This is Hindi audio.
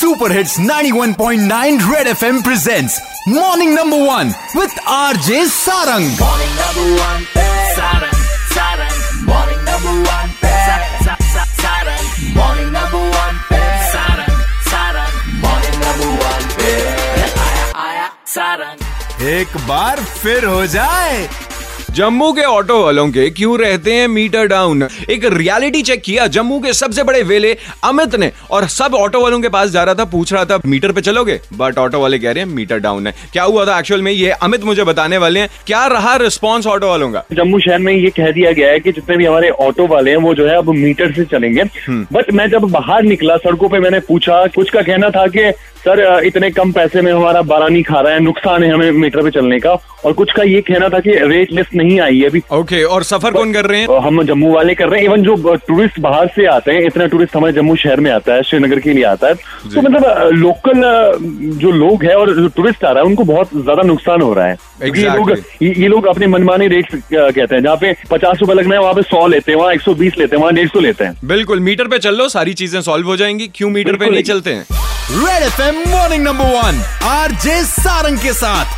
Super hits 91.9 red FM presents morning number one with RJ Sarang Morning number one, Saturn, Saturn. Morning number one, Saturn, Saturn. Morning number one, Saturn, Saturn. Morning number one, आया आया Saturn. एक बार फिर हो जाए जम्मू के ऑटो वालों के क्यों रहते हैं मीटर डाउन एक रियलिटी चेक किया जम्मू के सबसे बड़े वेले अमित ने और सब ऑटो वालों के पास जा रहा था पूछ रहा था मीटर पे चलोगे? बट ऑटो वाले कह रहे हैं मीटर डाउन है. क्या हुआ था एक्चुअल में? ये अमित मुझे बताने वाले हैं क्या रहा रिस्पॉन्स ऑटो वालों का? जम्मू शहर में ये कह दिया गया है कि जितने भी हमारे ऑटो वाले हैं वो जो है अब मीटर से चलेंगे। बट मैं जब बाहर निकला सड़कों पे मैंने पूछा कुछ का कहना था कि सर इतने कम पैसे में हमारा बारह नहीं खा रहा है नुकसान है हमें मीटर पे चलने का। और कुछ का ये कहना था कि रेट लिस्ट नहीं आई है अभी। ओके okay, और सफ़र कौन कर रहे हैं? हम जम्मू वाले कर रहे हैं। इवन जो टूरिस्ट बाहर से आते हैं इतना टूरिस्ट हमारे जम्मू शहर में आता है श्रीनगर के लिए आता है। तो मतलब लोकल जो लोग है और जो टूरिस्ट आ रहा है उनको बहुत ज़्यादा नुकसान हो रहा है। क्योंकि ये लोग ये ये लोग अपने मनमाने रेट कहते हैं। जहाँ पे पचास रुपए लगना है वहाँ पे सौ लेते हैं वहाँ एक सौ बीस लेते हैं वहाँ डेढ़ सौ लेते हैं। बिल्कुल मीटर पे चल लो सारी चीज़ें सॉल्व हो जाएँगी। क्यों मीटर पे नहीं चलते हैं? Red FM morning number one RJ Sarang के साथ।